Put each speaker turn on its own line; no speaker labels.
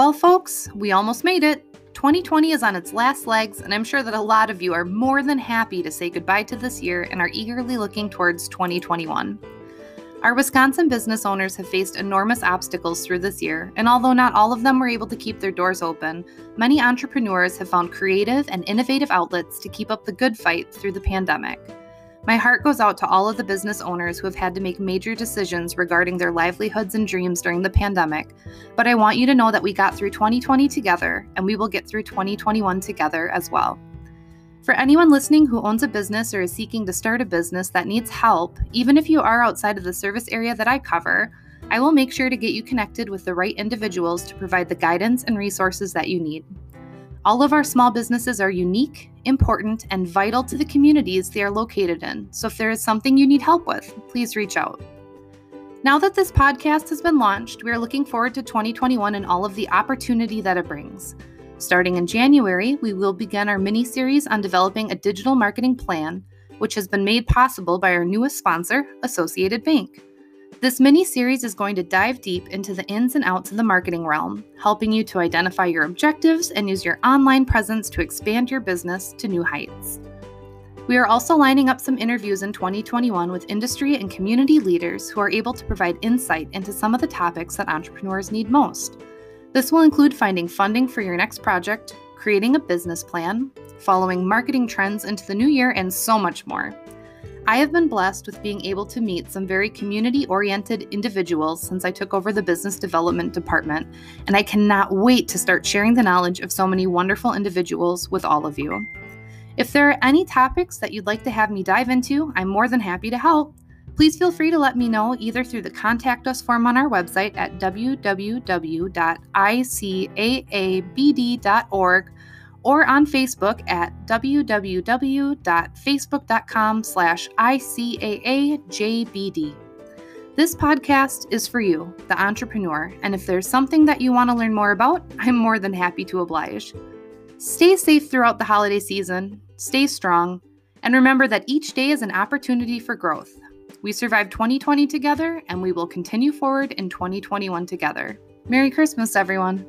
Well, folks, we almost made it. 2020 is on its last legs, and I'm sure that a lot of you are more than happy to say goodbye to this year and are eagerly looking towards 2021. Our Wisconsin business owners have faced enormous obstacles through this year, and although not all of them were able to keep their doors open, many entrepreneurs have found creative and innovative outlets to keep up the good fight through the pandemic. My heart goes out to all of the business owners who have had to make major decisions regarding their livelihoods and dreams during the pandemic, but I want you to know that we got through 2020 together and we will get through 2021 together as well. For anyone listening who owns a business or is seeking to start a business that needs help, even if you are outside of the service area that I cover, I will make sure to get you connected with the right individuals to provide the guidance and resources that you need. All of our small businesses are unique, important, and vital to the communities they are located in, so if there is something you need help with, please reach out. Now that this podcast has been launched, we are looking forward to 2021 and all of the opportunity that it brings. Starting in January, we will begin our mini series on developing a digital marketing plan, which has been made possible by our newest sponsor, Associated Bank. This mini series is going to dive deep into the ins and outs of the marketing realm, helping you to identify your objectives and use your online presence to expand your business to new heights. We are also lining up some interviews in 2021 with industry and community leaders who are able to provide insight into some of the topics that entrepreneurs need most. This will include finding funding for your next project, creating a business plan, following marketing trends into the new year, and so much more. I have been blessed with being able to meet some very community oriented individuals since I took over the business development department, and I cannot wait to start sharing the knowledge of so many wonderful individuals with all of you. If there are any topics that you'd like to have me dive into, I'm more than happy to help. Please feel free to let me know either through the contact us form on our website at www.icaabd.org or on Facebook at www.facebook.com slash ICAAJBD. This podcast is for you, the entrepreneur, and if there's something that you want to learn more about, I'm more than happy to oblige. Stay safe throughout the holiday season, stay strong, and remember that each day is an opportunity for growth. We survived 2020 together, and we will continue forward in 2021 together. Merry Christmas, everyone!